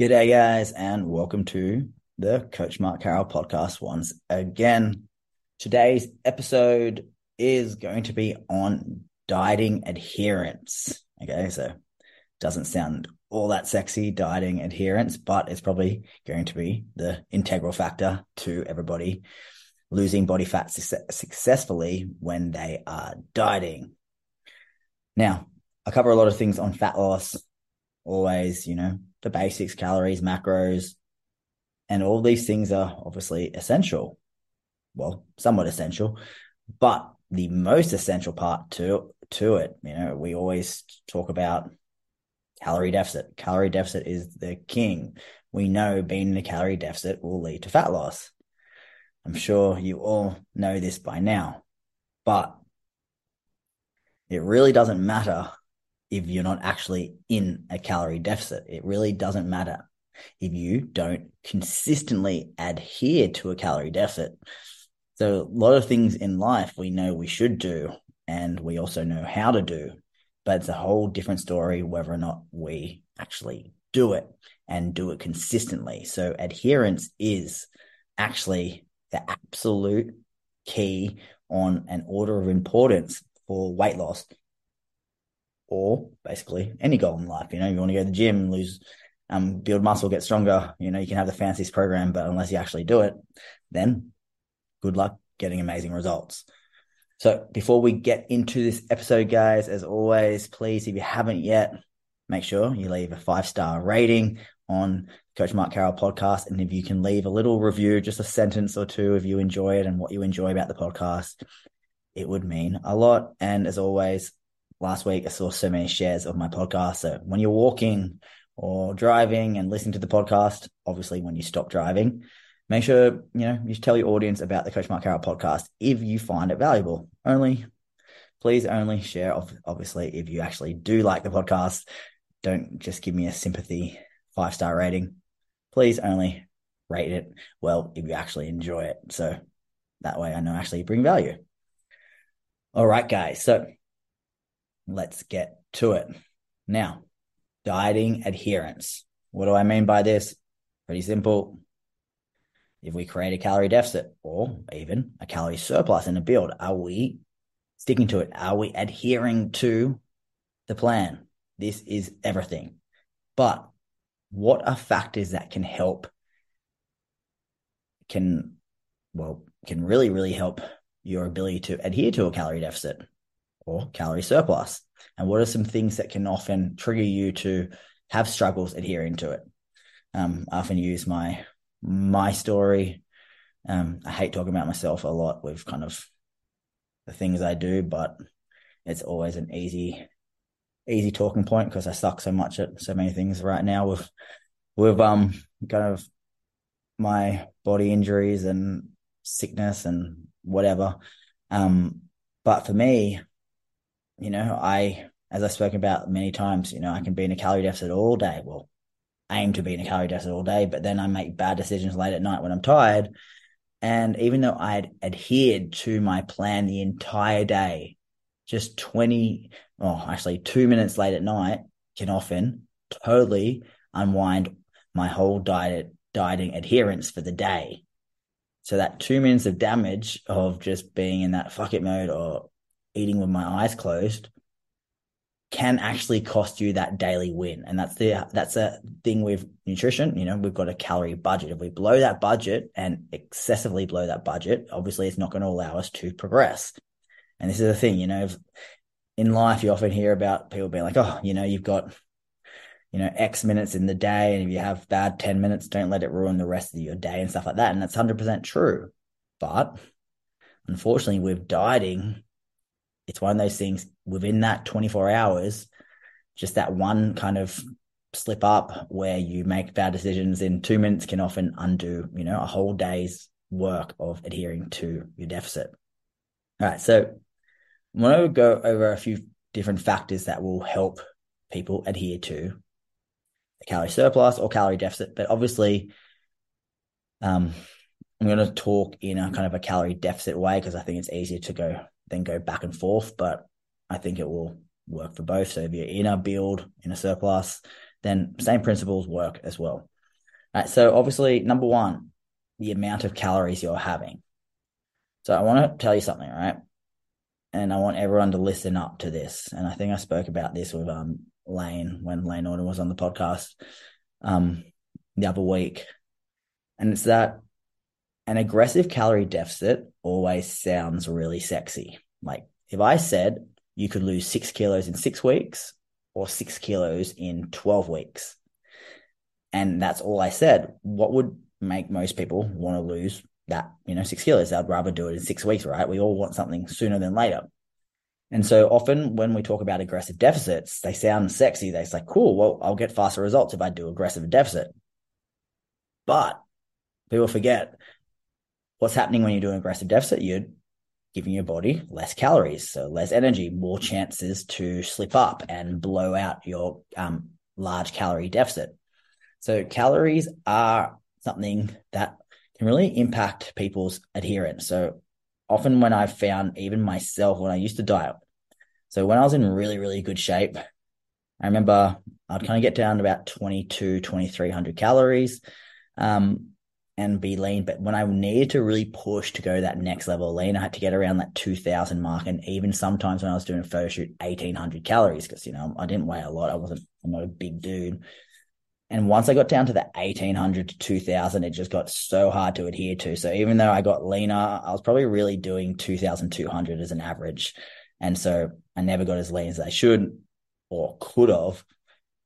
G'day, guys, and welcome to the Coach Mark Carroll podcast once again. Today's episode is going to be on dieting adherence. Okay, so doesn't sound all that sexy, dieting adherence, but it's probably going to be the integral factor to everybody losing body fat su- successfully when they are dieting. Now, I cover a lot of things on fat loss, always, you know, the basics, calories, macros, and all these things are obviously essential. Well, somewhat essential, but the most essential part to to it, you know, we always talk about calorie deficit. Calorie deficit is the king. We know being in a calorie deficit will lead to fat loss. I'm sure you all know this by now, but it really doesn't matter if you're not actually in a calorie deficit. It really doesn't matter if you don't consistently adhere to a calorie deficit. So, a lot of things in life we know we should do, and we also know how to do, but it's a whole different story whether or not we actually do it and do it consistently. So, adherence is actually the absolute key on an order of importance for weight loss or basically any goal in life. You know, you want to go to the gym, lose, um, build muscle, get stronger. You know, you can have the fanciest program, but unless you actually do it, then good luck getting amazing results. So before we get into this episode, guys, as always, please, if you haven't yet, make sure you leave a five star rating on Coach Mark Carroll podcast. And if you can leave a little review, just a sentence or two, if you enjoy it and what you enjoy about the podcast, it would mean a lot. And as always, last week I saw so many shares of my podcast. So when you're walking or driving and listening to the podcast, obviously when you stop driving, make sure, you know, you tell your audience about the Coach Mark Carroll podcast if you find it valuable. Only, please only share, obviously, if you actually do like the podcast. Don't just give me a sympathy five star rating. Please only rate it well if you actually enjoy it. So that way I know actually bring value. All right, guys. So let's get to it. Now, dieting adherence. What do I mean by this? Pretty simple. If we create a calorie deficit or even a calorie surplus in a build, are we sticking to it? Are we adhering to the plan? This is everything. But what are factors that can help, can, well, can really, really help your ability to adhere to a calorie deficit? Or calorie surplus? And what are some things that can often trigger you to have struggles adhering to it? Um, I often use my my story. Um, I hate talking about myself a lot with kind of the things I do, but it's always an easy easy talking point because I suck so much at so many things right now with with um kind of my body injuries and sickness and whatever. Um, but for me, you know, I, as I've spoken about many times, you know, I can be in a calorie deficit all day. Well, aim to be in a calorie deficit all day, but then I make bad decisions late at night when I'm tired. And even though I had adhered to my plan the entire day, just 20, oh, actually two minutes late at night can often totally unwind my whole diet, dieting adherence for the day. So that two minutes of damage of just being in that fuck it mode or eating with my eyes closed can actually cost you that daily win. And that's the that's a thing with nutrition. You know, we've got a calorie budget. If we blow that budget and excessively blow that budget, obviously it's not going to allow us to progress. And this is the thing, you know, in life you often hear about people being like, oh, you know, you've got you know, X minutes in the day. And if you have bad 10 minutes, don't let it ruin the rest of your day and stuff like that. And that's 100% true. But unfortunately, with dieting, it's one of those things within that 24 hours, just that one kind of slip up where you make bad decisions in two minutes can often undo, you know, a whole day's work of adhering to your deficit. All right. So I want to go over a few different factors that will help people adhere to a calorie surplus or calorie deficit. But obviously, um, I'm going to talk in a kind of a calorie deficit way because I think it's easier to go then go back and forth. But I think it will work for both. So if you're in a build in a surplus, then same principles work as well. Right, so obviously, number one, the amount of calories you're having. So I want to tell you something, right? And I want everyone to listen up to this. And I think I spoke about this with um Layne when Layne Norton was on the podcast um the other week. And it's that an aggressive calorie deficit always sounds really sexy. Like if I said you could lose six kilos in six weeks or six kilos in 12 weeks, and that's all I said, what would make most people want to lose that, you know, six kilos? They'd rather do it in six weeks, right? We all want something sooner than later. And so often when we talk about aggressive deficits, they sound sexy. They say, cool, well, I'll get faster results if I do aggressive deficit. But people forget what's happening when you're doing aggressive deficit. You're giving your body less calories, so less energy, more chances to slip up and blow out your um, large calorie deficit. So calories are something that can really impact people's adherence. So often when I've found even myself when I used to diet, so when I was in really, really good shape, I remember I'd kind of get down to about 22, 2300 calories. Um, and be lean. But when I needed to really push to go that next level of lean, I had to get around that 2000 mark. And even sometimes when I was doing a photo shoot, 1800 calories, because, you know, I didn't weigh a lot. I wasn't, I'm not a big dude. And once I got down to the 1800 to 2000, it just got so hard to adhere to. So even though I got leaner, I was probably really doing 2200 as an average. And so I never got as lean as I should or could have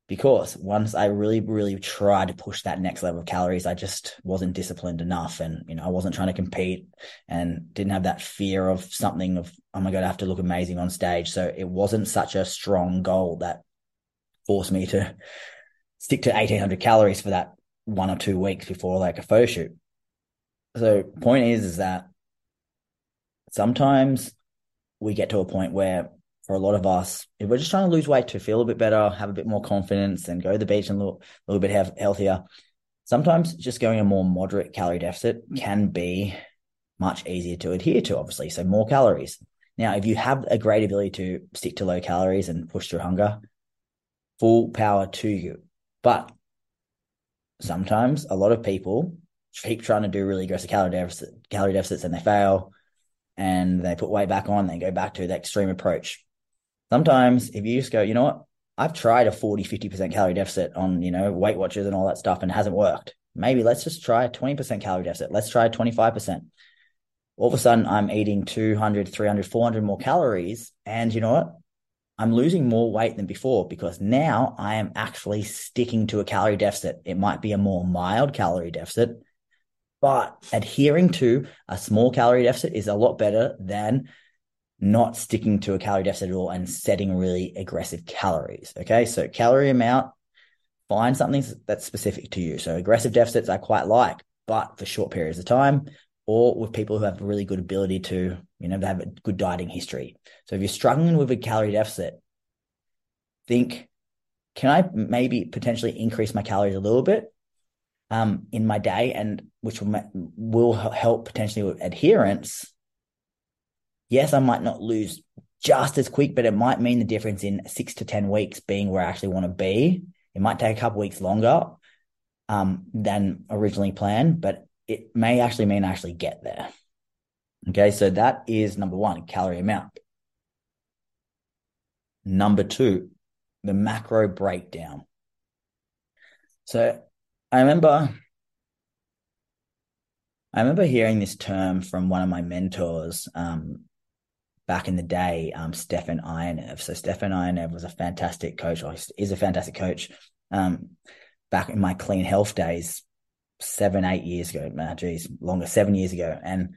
because once I really, really tried to push that next level of calories, I just wasn't disciplined enough. And, you know, I wasn't trying to compete and didn't have that fear of something of, oh my God, I have to look amazing on stage. So it wasn't such a strong goal that forced me to stick to 1800 calories for that one or two weeks before like a photo shoot. So point is, is that sometimes we get to a point where for a lot of us, if we're just trying to lose weight to feel a bit better, have a bit more confidence, and go to the beach and look a little bit healthier, sometimes just going a more moderate calorie deficit mm. can be much easier to adhere to, obviously. So more calories. Now, if you have a great ability to stick to low calories and push through hunger, full power to you. But sometimes a lot of people keep trying to do really aggressive calorie deficit, calorie deficits and they fail and they put weight back on, they go back to the extreme approach sometimes if you just go, you know what, I've tried a 40, 50% calorie deficit on, you know, Weight Watchers and all that stuff and it hasn't worked. Maybe let's just try a 20% calorie deficit. Let's try 25%. All of a sudden, I'm eating 200, 300, 400 more calories. And you know what? I'm losing more weight than before because now I am actually sticking to a calorie deficit. It might be a more mild calorie deficit, but adhering to a small calorie deficit is a lot better than not sticking to a calorie deficit at all and setting really aggressive calories. Okay. So calorie amount, find something that's specific to you. So aggressive deficits I quite like, but for short periods of time or with people who have a really good ability to, you know, they have a good dieting history. So if you're struggling with a calorie deficit, think, can I maybe potentially increase my calories a little bit um, in my day and which will, will help potentially with adherence yes, I might not lose just as quick, but it might mean the difference in six to 10 weeks being where I actually want to be. It might take a couple weeks longer um, than originally planned, but it may actually mean I actually get there. Okay, so that is number one, calorie amount. Number two, the macro breakdown. So I remember I remember hearing this term from one of my mentors, um, back in the day, um, Stefan Ironev. So Stefan Ironev was a fantastic coach, or is a fantastic coach. Um, back in my clean health days, seven, eight years ago, nah, geez, longer, seven years ago. And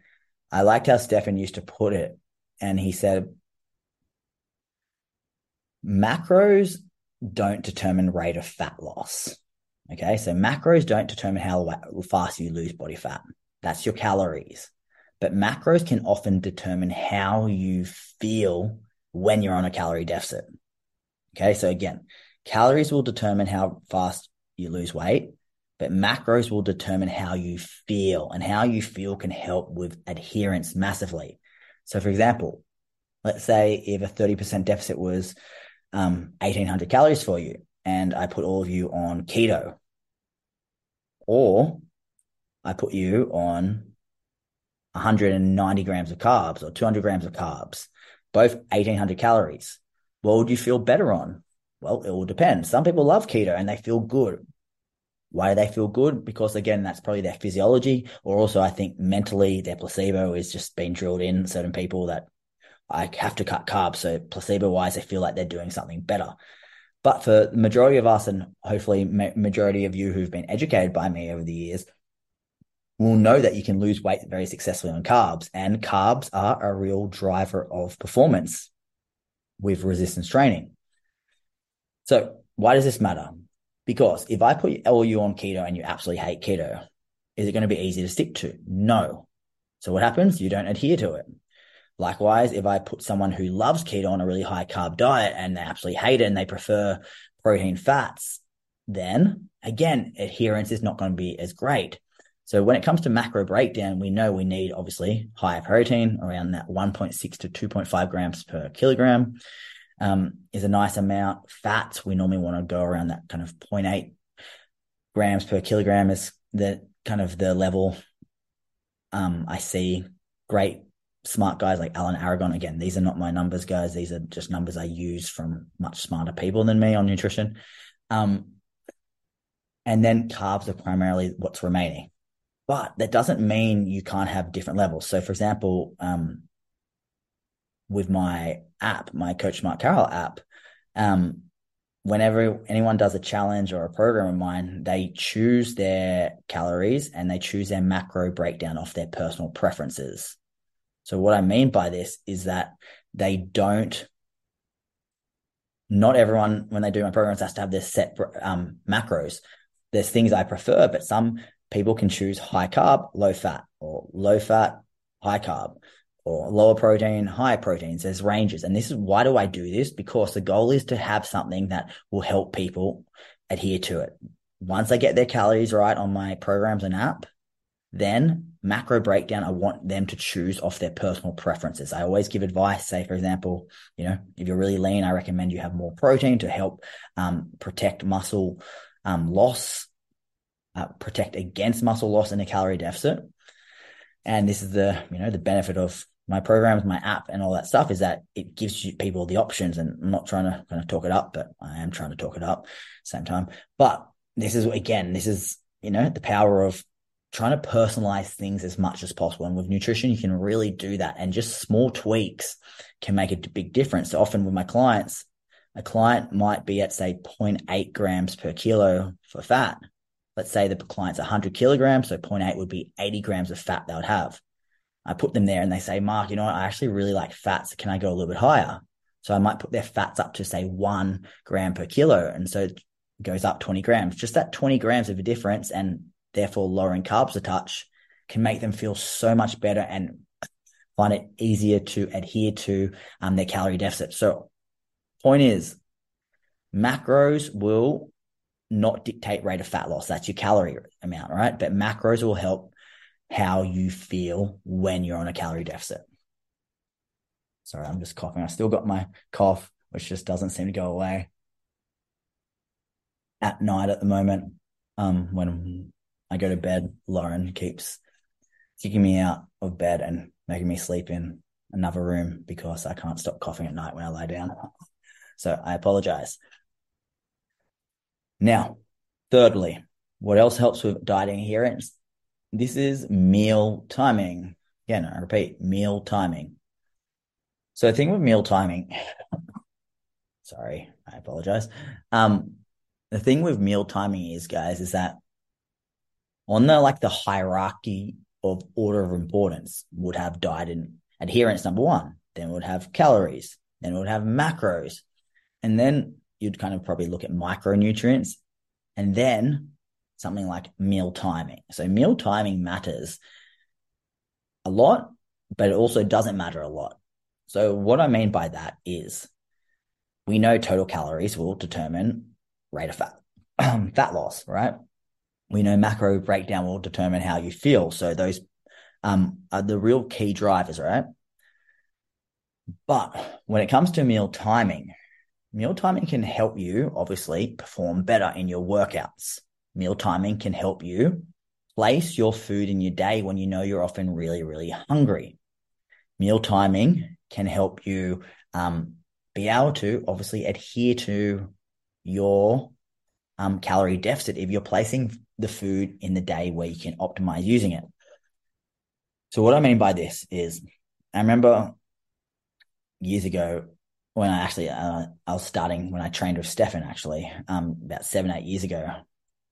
I liked how Stefan used to put it. And he said, macros don't determine rate of fat loss. Okay. So macros don't determine how fast you lose body fat. That's your calories but macros can often determine how you feel when you're on a calorie deficit. Okay. So again, calories will determine how fast you lose weight, but macros will determine how you feel and how you feel can help with adherence massively. So for example, let's say if a 30% deficit was um, 1800 calories for you, and I put all of you on keto, or I put you on 190 grams of carbs or 200 grams of carbs, both 1800 calories, what would you feel better on? Well, it will depend. Some people love keto and they feel good. Why do they feel good? Because again, that's probably their physiology, or also I think mentally their placebo is just being drilled in certain people that I have to cut carbs. So placebo wise, they feel like they're doing something better. But for the majority of us, and hopefully majority of you who've been educated by me over the years, will know that you can lose weight very successfully on carbs, and carbs are a real driver of performance with resistance training. So why does this matter? Because if I put you on keto and you absolutely hate keto, is it going to be easy to stick to? No. So what happens? You don't adhere to it. Likewise, if I put someone who loves keto on a really high carb diet and they absolutely hate it and they prefer protein fats, then again, adherence is not going to be as great. So when it comes to macro breakdown, we know we need obviously higher protein around that 1.6 to 2.5 grams per kilogram um, is a nice amount. Fats, we normally want to go around that kind of 0.8 grams per kilogram is the kind of the level um, I see great smart guys like Alan Aragon. Again, these are not my numbers, guys. These are just numbers I use from much smarter people than me on nutrition. Um, and then carbs are primarily what's remaining. But that doesn't mean you can't have different levels. So, for example, um, with my app, my Coach Mark Carroll app, um, whenever anyone does a challenge or a program of mine, they choose their calories and they choose their macro breakdown off their personal preferences. So what I mean by this is that they don't. Not everyone, when they do my programs, has to have their set um, macros. There's things I prefer, but some people can choose high carb, low fat, or low fat, high carb or lower protein, higher proteins. There's ranges. And this is why do I do this? Because the goal is to have something that will help people adhere to it. Once they get their calories right on my programs and app, then macro breakdown, I want them to choose off their personal preferences. I always give advice. Say, for example, you know, if you're really lean, I recommend you have more protein to help um, protect muscle um, loss, uh, protect against muscle loss in a calorie deficit. And this is the, you know, the benefit of my programs, my app, and all that stuff is that it gives you people the options. And I'm not trying to kind of talk it up, but I am trying to talk it up same time. But this is again, this is you know the power of trying to personalize things as much as possible. And with nutrition, you can really do that. And just small tweaks can make a big difference. So often with my clients, a client might be at say 0.8 grams per kilo for fat. Let's say the client's 100 kilograms, so 0.8 would be 80 grams of fat they would have. I put them there and they say, Mark, you know what? I actually really like fats. Can I go a little bit higher? So I might put their fats up to say one gram per kilo. And so it goes up 20 grams. Just that 20 grams of a difference and therefore lowering carbs a touch can make them feel so much better and find it easier to adhere to um, their calorie deficit. So point is macros will not dictate rate of fat loss. That's your calorie amount, right? But macros will help how you feel when you're on a calorie deficit. Sorry, I'm just coughing. I still got my cough, which just doesn't seem to go away. At night at the moment, um, when I go to bed, Lauren keeps kicking me out of bed and making me sleep in another room because I can't stop coughing at night when I lie down. So I apologize. Now, thirdly, what else helps with dieting adherence this is meal timing. Again, I repeat, meal timing. So the thing with meal timing, sorry, I apologize. Um, the thing with meal timing is, guys, is that on the like the hierarchy of order of importance would have diet and adherence number one, then would have calories, then would have macros, and then you'd kind of probably look at micronutrients, and then something like meal timing. So meal timing matters a lot, but it also doesn't matter a lot. So what I mean by that is we know total calories will determine rate of fat, fat loss, right? We know macro breakdown will determine how you feel. So those um, are the real key drivers, right? But when it comes to meal timing, meal timing can help you obviously perform better in your workouts. Meal timing can help you place your food in your day when you know you're often really, really hungry. Meal timing can help you um, be able to obviously adhere to your um, calorie deficit if you're placing the food in the day where you can optimize using it. So, what I mean by this is, I remember years ago when I actually uh, I was starting when I trained with Stefan actually um, about seven eight years ago.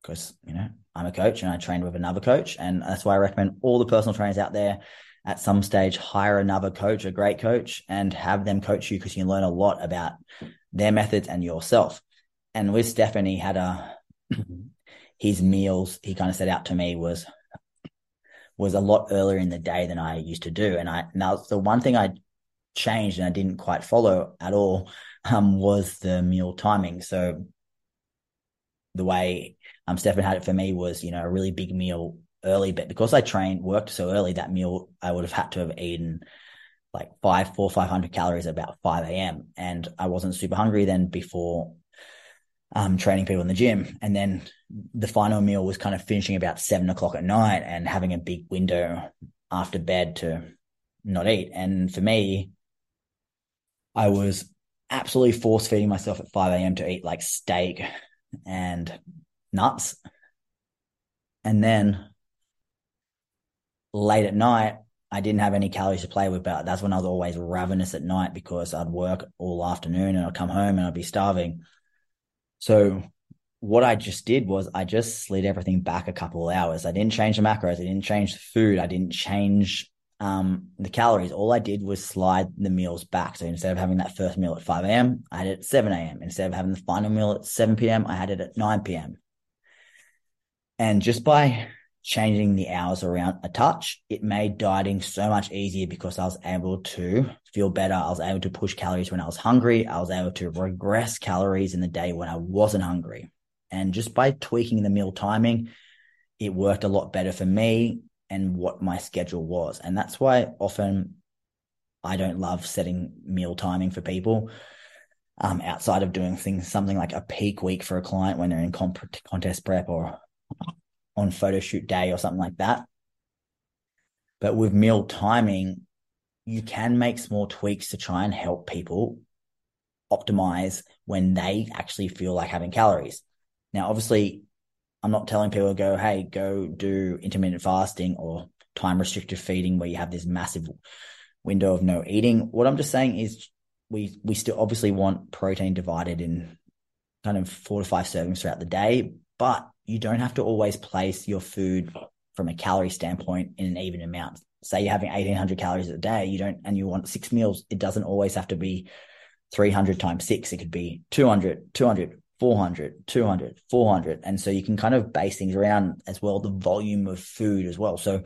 Because you know I'm a coach and I trained with another coach and that's why I recommend all the personal trainers out there at some stage hire another coach a great coach and have them coach you because you learn a lot about their methods and yourself. And with Stefan he had a his meals he kind of set out to me was was a lot earlier in the day than I used to do. And I now the one thing I changed and I didn't quite follow at all um, was the meal timing. So the way um, Stefan had it for me was, you know, a really big meal early, but because I trained, worked so early, that meal I would have had to have eaten like five, four, five hundred calories at about five a.m. And I wasn't super hungry then before um, training people in the gym. And then the final meal was kind of finishing about seven o'clock at night and having a big window after bed to not eat. And for me, I was absolutely force feeding myself at 5 a.m. to eat like steak and nuts. And then late at night, I didn't have any calories to play with, but that's when I was always ravenous at night because I'd work all afternoon and I'd come home and I'd be starving. So what I just did was I just slid everything back a couple of hours. I didn't change the macros. I didn't change the food. I didn't change um, the calories, all I did was slide the meals back. So instead of having that first meal at 5 a.m., I had it at 7 a.m. Instead of having the final meal at 7 p.m., I had it at 9 p.m. And just by changing the hours around a touch, it made dieting so much easier because I was able to feel better. I was able to push calories when I was hungry. I was able to regress calories in the day when I wasn't hungry. And just by tweaking the meal timing, it worked a lot better for me and what my schedule was. And that's why often I don't love setting meal timing for people. Um, outside of doing things, something like a peak week for a client when they're in comp- contest prep or on photo shoot day or something like that. But with meal timing, you can make small tweaks to try and help people optimize when they actually feel like having calories. Now, obviously, I'm not telling people to go, hey, go do intermittent fasting or time restricted feeding where you have this massive window of no eating. What I'm just saying is we we still obviously want protein divided in kind of four to five servings throughout the day, but you don't have to always place your food from a calorie standpoint in an even amount. Say you're having 1800 calories a day, you don't, and you want six meals. It doesn't always have to be 300 times six. It could be 200, 200, 400, 200, 400. And so you can kind of base things around as well, the volume of food as well. So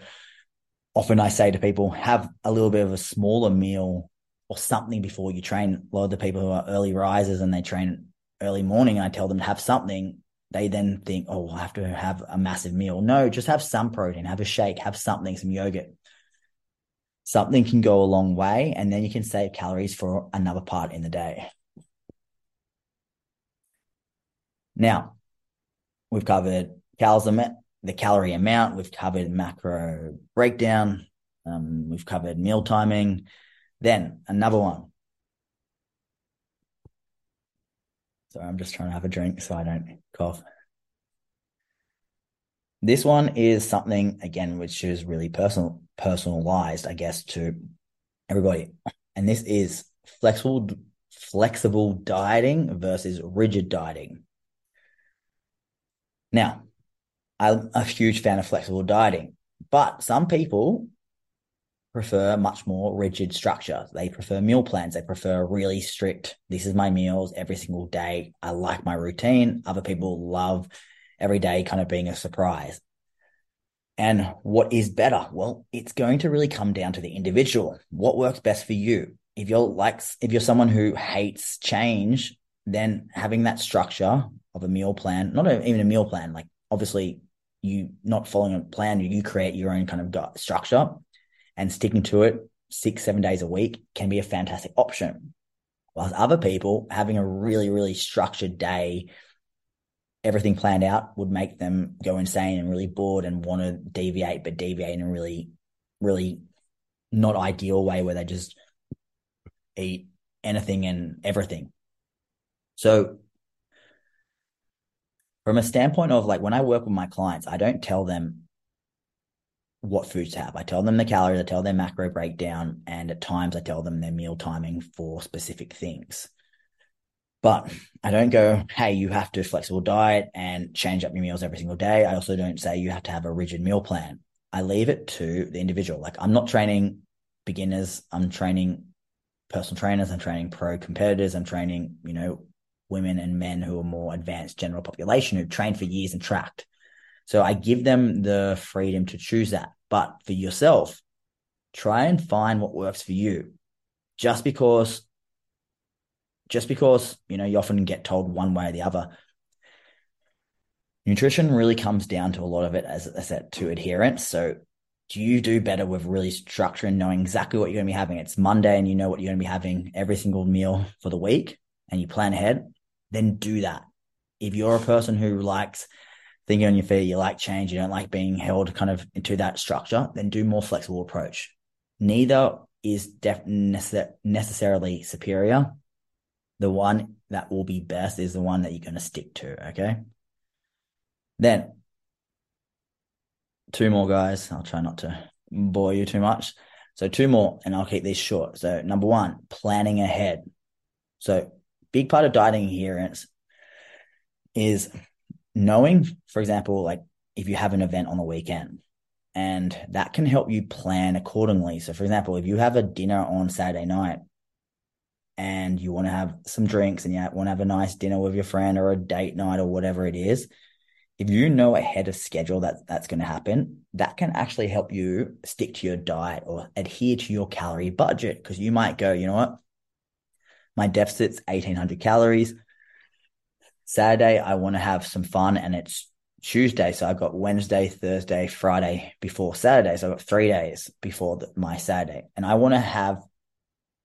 often I say to people, have a little bit of a smaller meal or something before you train. A lot of the people who are early risers and they train early morning, I tell them to have something. They then think, oh, I have to have a massive meal. No, just have some protein, have a shake, have something, some yogurt. Something can go a long way, and then you can save calories for another part in the day. Now, we've covered calories, the calorie amount, we've covered macro breakdown, um, we've covered meal timing. Then another one. Sorry, I'm just trying to have a drink so I don't cough. This one is something again which is really personal personalized, I guess, to everybody. And this is flexible flexible dieting versus rigid dieting. Now, I'm a huge fan of flexible dieting, but some people prefer much more rigid structure. They prefer meal plans. They prefer really strict, this is my meals every single day. I like my routine. Other people love every day kind of being a surprise. And what is better? Well, it's going to really come down to the individual. What works best for you? If you're like, if you're someone who hates change, then having that structure of a meal plan, not a, even a meal plan, like obviously you not following a plan, you create your own kind of structure and sticking to it six, seven days a week can be a fantastic option. Whilst other people having a really, really structured day, everything planned out would make them go insane and really bored and want to deviate, but deviate in a really, really not ideal way where they just eat anything and everything. So from a standpoint of like when I work with my clients, I don't tell them what foods to have. I tell them the calories, I tell them macro breakdown, and at times I tell them their meal timing for specific things. But I don't go, hey, you have to flexible diet and change up your meals every single day. I also don't say you have to have a rigid meal plan. I leave it to the individual. Like I'm not training beginners, I'm training personal trainers, I'm training pro competitors, I'm training, you know, women and men who are more advanced general population who've trained for years and tracked. So I give them the freedom to choose that. But for yourself, try and find what works for you. Just because, just because, you know, you often get told one way or the other. Nutrition really comes down to a lot of it, as I said, to adherence. So do you do better with really structure and knowing exactly what you're going to be having? It's Monday and you know what you're going to be having every single meal for the week and you plan ahead, then do that. If you're a person who likes thinking on your feet, you like change, you don't like being held kind of into that structure, then do more flexible approach. Neither is def- necessarily superior. The one that will be best is the one that you're going to stick to. Okay. Then two more guys. I'll try not to bore you too much. So two more and I'll keep these short. So number one, planning ahead. So big part of dieting adherence is knowing, for example, like if you have an event on the weekend and that can help you plan accordingly. So, for example, if you have a dinner on Saturday night and you want to have some drinks and you want to have a nice dinner with your friend or a date night or whatever it is, if you know ahead of schedule that that's going to happen, that can actually help you stick to your diet or adhere to your calorie budget because you might go, you know what? My deficit's 1800 calories. Saturday, I want to have some fun and it's Tuesday. So I've got Wednesday, Thursday, Friday before Saturday. So I've got three days before the, my Saturday and I want to have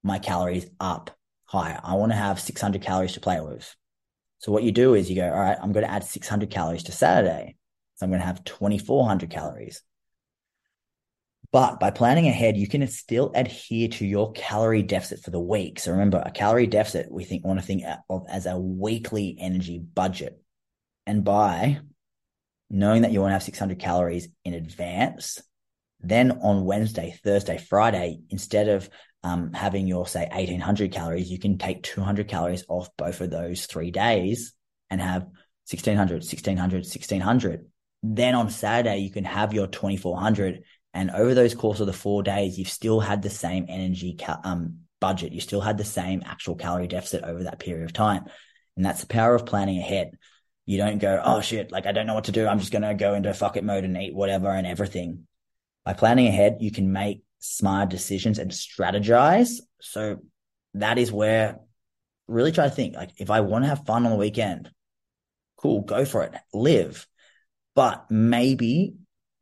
my calories up higher. I want to have 600 calories to play with. So what you do is you go, all right, I'm going to add 600 calories to Saturday. So I'm going to have 2400 calories. But by planning ahead, you can still adhere to your calorie deficit for the week. So remember, a calorie deficit we think want to think of as a weekly energy budget. And by knowing that you want to have 600 calories in advance, then on Wednesday, Thursday, Friday, instead of um, having your say 1800 calories, you can take 200 calories off both of those three days and have 1600, 1600, 1600. Then on Saturday, you can have your 2400 and over those course of the four days, you've still had the same energy cal- um, budget. You still had the same actual calorie deficit over that period of time. And that's the power of planning ahead. You don't go, oh shit, like I don't know what to do. I'm just going to go into fuck it mode and eat whatever and everything. By planning ahead, you can make smart decisions and strategize. So that is where really try to think like, if I want to have fun on the weekend, cool, go for it, live. But maybe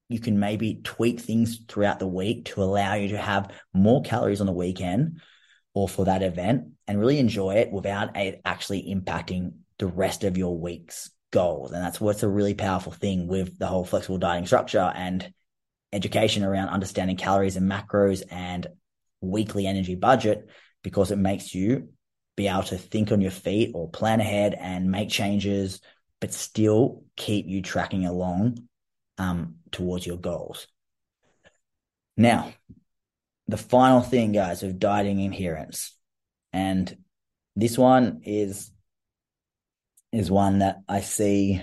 you can maybe tweak things throughout the week to allow you to have more calories on the weekend or for that event and really enjoy it without it actually impacting the rest of your week's goals. And that's what's a really powerful thing with the whole flexible dieting structure and education around understanding calories and macros and weekly energy budget because it makes you be able to think on your feet or plan ahead and make changes, but still keep you tracking along um, towards your goals. Now, the final thing, guys, of dieting adherence, and this one is is one that I see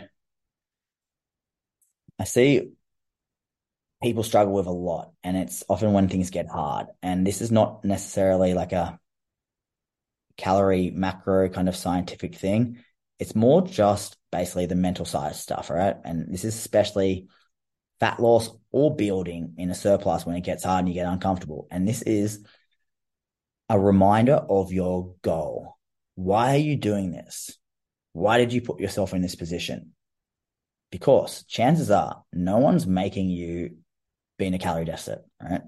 I see people struggle with a lot, and it's often when things get hard. And this is not necessarily like a calorie macro kind of scientific thing. It's more just basically the mental side of stuff, right? And this is especially fat loss or building in a surplus when it gets hard and you get uncomfortable. And this is a reminder of your goal. Why are you doing this? Why did you put yourself in this position? Because chances are no one's making you be in a calorie deficit, right?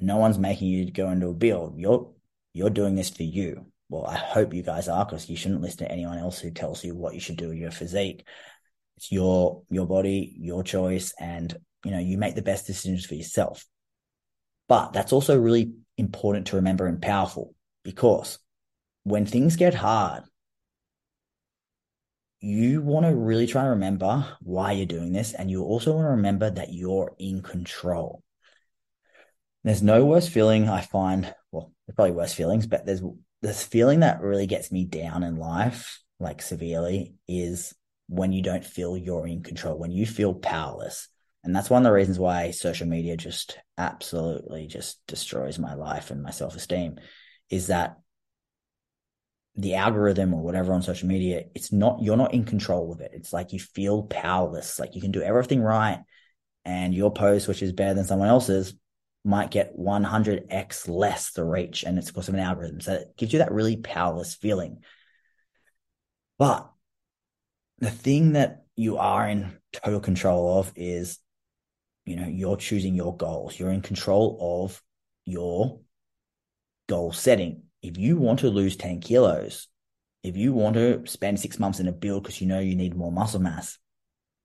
No one's making you go into a build. You're you're doing this for you. well, I hope you guys are because you shouldn't listen to anyone else who tells you what you should do with your physique. It's your your body, your choice, and you know you make the best decisions for yourself. But that's also really important to remember and powerful because when things get hard, you want to really try to remember why you're doing this, and you also want to remember that you're in control. There's no worse feeling I find. Well, there's probably worse feelings, but there's this feeling that really gets me down in life, like severely, is when you don't feel you're in control, when you feel powerless. And that's one of the reasons why social media just absolutely just destroys my life and my self esteem is that the algorithm or whatever on social media, it's not, you're not in control of it. It's like you feel powerless. Like you can do everything right and your post, which is better than someone else's, might get 100x less the reach and it's because of an algorithm. So it gives you that really powerless feeling. But the thing that you are in total control of is, you know, you're choosing your goals. You're in control of your goal setting. If you want to lose 10 kilos, if you want to spend six months in a build because you know you need more muscle mass,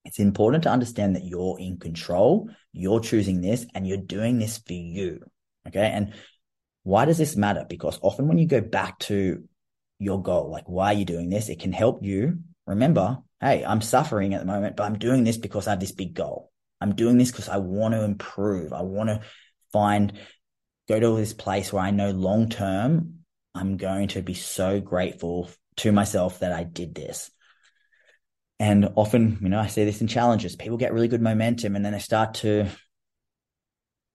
it's important to understand that you're in control, you're choosing this, and you're doing this for you. Okay. And why does this matter? Because often when you go back to your goal, like why are you doing this? It can help you remember, hey, I'm suffering at the moment, but I'm doing this because I have this big goal. I'm doing this because I want to improve. I want to find, go to this place where I know long term, I'm going to be so grateful to myself that I did this. And often, you know, I see this in challenges. People get really good momentum and then they start to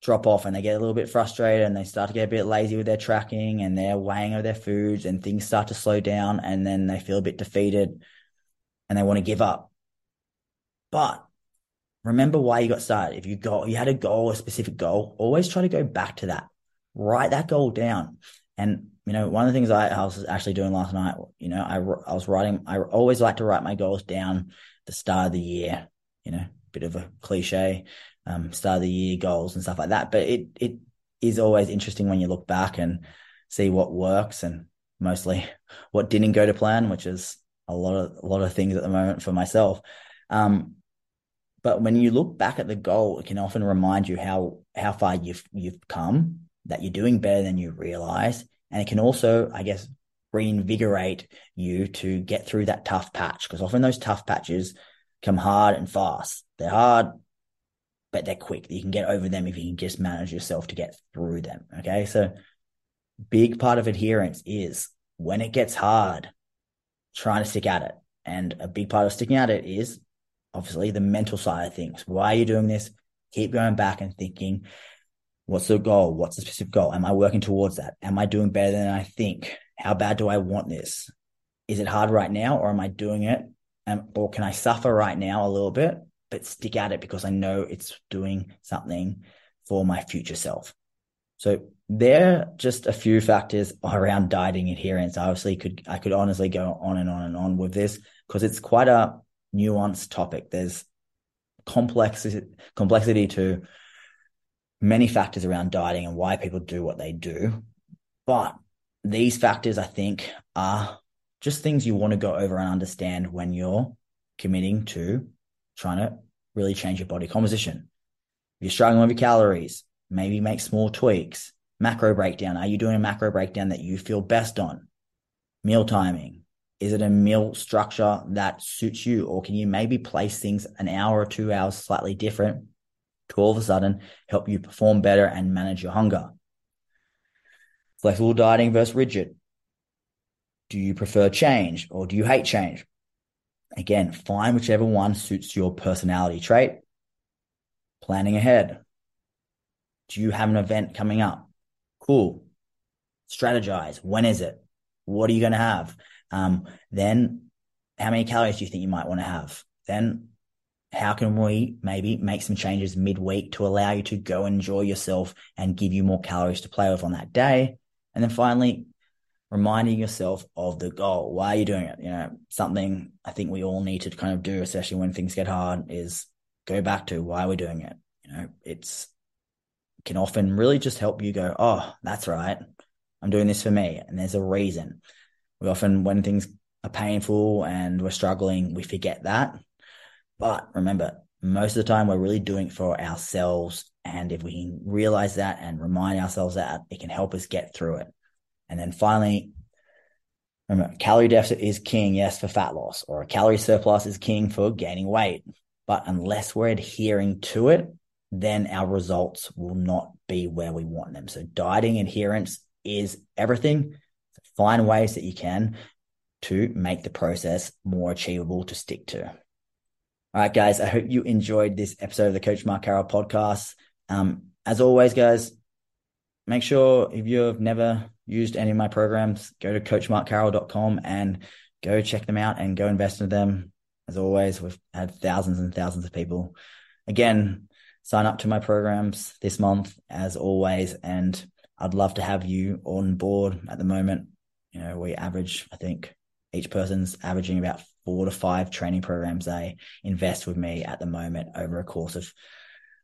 drop off and they get a little bit frustrated and they start to get a bit lazy with their tracking and their weighing of their foods and things start to slow down and then they feel a bit defeated and they want to give up. But remember why you got started. If you got, you had a goal, a specific goal, always try to go back to that. Write that goal down. And you know, one of the things I, I, was actually doing last night, you know, I, I was writing, I always like to write my goals down the start of the year, you know, bit of a cliche, um, start of the year goals and stuff like that. But it, it is always interesting when you look back and see what works and mostly what didn't go to plan, which is a lot of, a lot of things at the moment for myself. Um, but when you look back at the goal, it can often remind you how, how far you've, you've come, that you're doing better than you realize and it can also, I guess, reinvigorate you to get through that tough patch because often those tough patches come hard and fast. They're hard, but they're quick. You can get over them if you can just manage yourself to get through them. Okay. So, big part of adherence is when it gets hard, trying to stick at it. And a big part of sticking at it is obviously the mental side of things. Why are you doing this? Keep going back and thinking, What's the goal? What's the specific goal? Am I working towards that? Am I doing better than I think? How bad do I want this? Is it hard right now or am I doing it? Or can I suffer right now a little bit, but stick at it because I know it's doing something for my future self? So there are just a few factors around dieting adherence. I obviously could, I could honestly go on and on and on with this because it's quite a nuanced topic. There's complexity, complexity to many factors around dieting and why people do what they do. But these factors, I think, are just things you want to go over and understand when you're committing to trying to really change your body composition. If you're struggling with your calories, maybe make small tweaks. Macro breakdown. Are you doing a macro breakdown that you feel best on? Meal timing. Is it a meal structure that suits you? Or can you maybe place things an hour or two hours slightly different to all of a sudden help you perform better and manage your hunger. Flexible dieting versus rigid. Do you prefer change or do you hate change? Again, find whichever one suits your personality trait. Planning ahead. Do you have an event coming up? Cool. Strategize. When is it? What are you going to have? Um, then how many calories do you think you might want to have? Then how can we maybe make some changes midweek to allow you to go enjoy yourself and give you more calories to play with on that day? And then finally, reminding yourself of the goal. Why are you doing it? You know, something I think we all need to kind of do, especially when things get hard, is go back to why we're doing it. You know, it's it can often really just help you go, oh, that's right. I'm doing this for me. And there's a reason. We often, when things are painful and we're struggling, we forget that. But remember, most of the time we're really doing it for ourselves. And if we can realize that and remind ourselves that, it can help us get through it. And then finally, remember, calorie deficit is king, yes, for fat loss, or a calorie surplus is king for gaining weight. But unless we're adhering to it, then our results will not be where we want them. So dieting adherence is everything. Find ways that you can to make the process more achievable to stick to. All right, guys, I hope you enjoyed this episode of the Coach Mark Carroll podcast. Um, as always, guys, make sure if you've never used any of my programs, go to coachmarkcarroll.com and go check them out and go invest in them. As always, we've had thousands and thousands of people. Again, sign up to my programs this month, as always, and I'd love to have you on board at the moment. You know, we average, I think, each person's averaging about four to five training programs they invest with me at the moment over a course of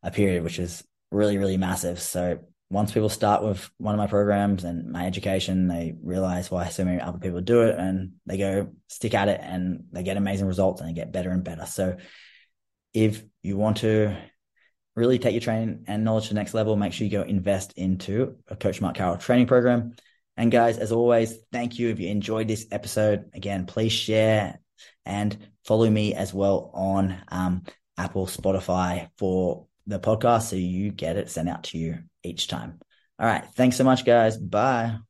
a period, which is really, really massive. So once people start with one of my programs and my education, they realize why so many other people do it and they go stick at it and they get amazing results and they get better and better. So if you want to really take your training and knowledge to the next level, make sure you go invest into a Coach Mark Carroll training program. And guys, as always, thank you. If you enjoyed this episode, again, please share and follow me as well on um, Apple, Spotify for the podcast so you get it sent out to you each time. All right. Thanks so much, guys. Bye.